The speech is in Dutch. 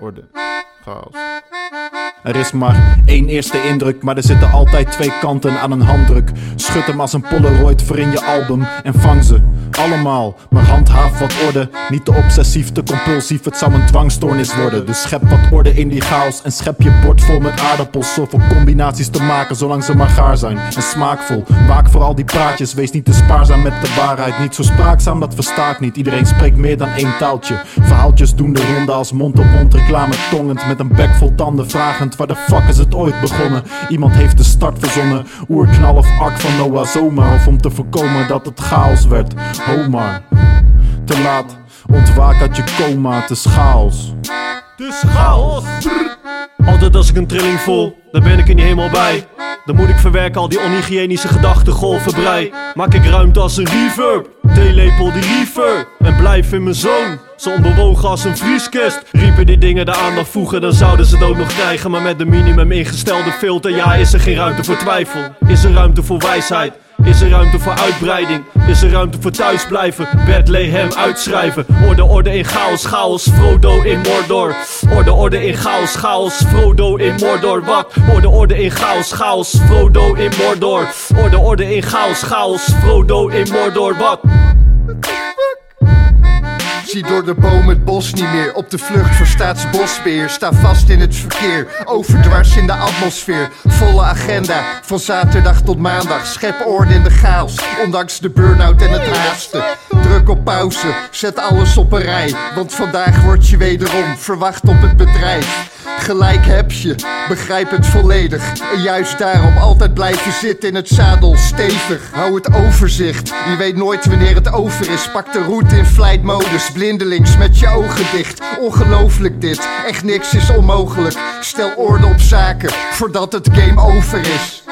orde, chaos. Er is maar één eerste indruk, maar er zitten altijd twee kanten aan een handdruk. Schud hem als een Polaroid voor in je album en vang ze. Allemaal, maar handhaaf wat orde. Niet te obsessief, te compulsief, het zou een dwangstoornis worden. Dus schep wat orde in die chaos en schep je bord vol met aardappels. Zoveel combinaties te maken, zolang ze maar gaar zijn en smaakvol. Waak voor al die praatjes, wees niet te spaarzaam met de waarheid. Niet zo spraakzaam, dat versta ik niet. Iedereen spreekt meer dan één taaltje. Verhaaltjes doen de ronde als mond-op-mond reclame tongend. Met een bek vol tanden vragend, waar de fuck is het ooit begonnen? Iemand heeft de start verzonnen, oerknal of ark van Noah zomaar. Of om te voorkomen dat het chaos werd. Homar, te laat, ontwaak uit je coma, is chaos. Dus chaos. Altijd als ik een trilling voel, dan ben ik er niet helemaal bij. Dan moet ik verwerken al die onhygiënische gedachtegolven brei. Maak ik ruimte als een reverb, theelepel die reefer. En blijf in mijn zone, zo onbewogen als een vrieskist. Riepen die dingen de aandacht voegen, dan zouden ze het ook nog krijgen. Maar met de minimum ingestelde filter, ja, is er geen ruimte voor twijfel. Is er ruimte voor wijsheid? Is er ruimte voor uitbreiding? Is er ruimte voor thuisblijven? Bethlehem uitschrijven. Orde, orde in chaos, chaos. Frodo in Mordor. Orde, orde in chaos, chaos. Frodo in Mordor. Wat? Orde, orde in chaos, chaos. Frodo in Mordor. Orde, orde in chaos, chaos. Frodo in Mordor. Wat? Zie door de boom het bos niet meer. Op de vlucht voor staatsbosbeheer. Sta vast in het verkeer. Overdwars in de atmosfeer. Volle agenda. Van zaterdag tot maandag. Schep orde in de chaos. Ondanks de burn-out en het haasten. Druk op pauze. Zet alles op een rij. Want vandaag word je wederom verwacht op het bedrijf. Gelijk heb je, begrijp het volledig. En juist daarom altijd blijven zitten in het zadel, stevig. Hou het overzicht, je weet nooit wanneer het over is. Pak de route in flightmodus, blindelings met je ogen dicht. Ongelooflijk dit, echt niks is onmogelijk. Stel orde op zaken voordat het game over is.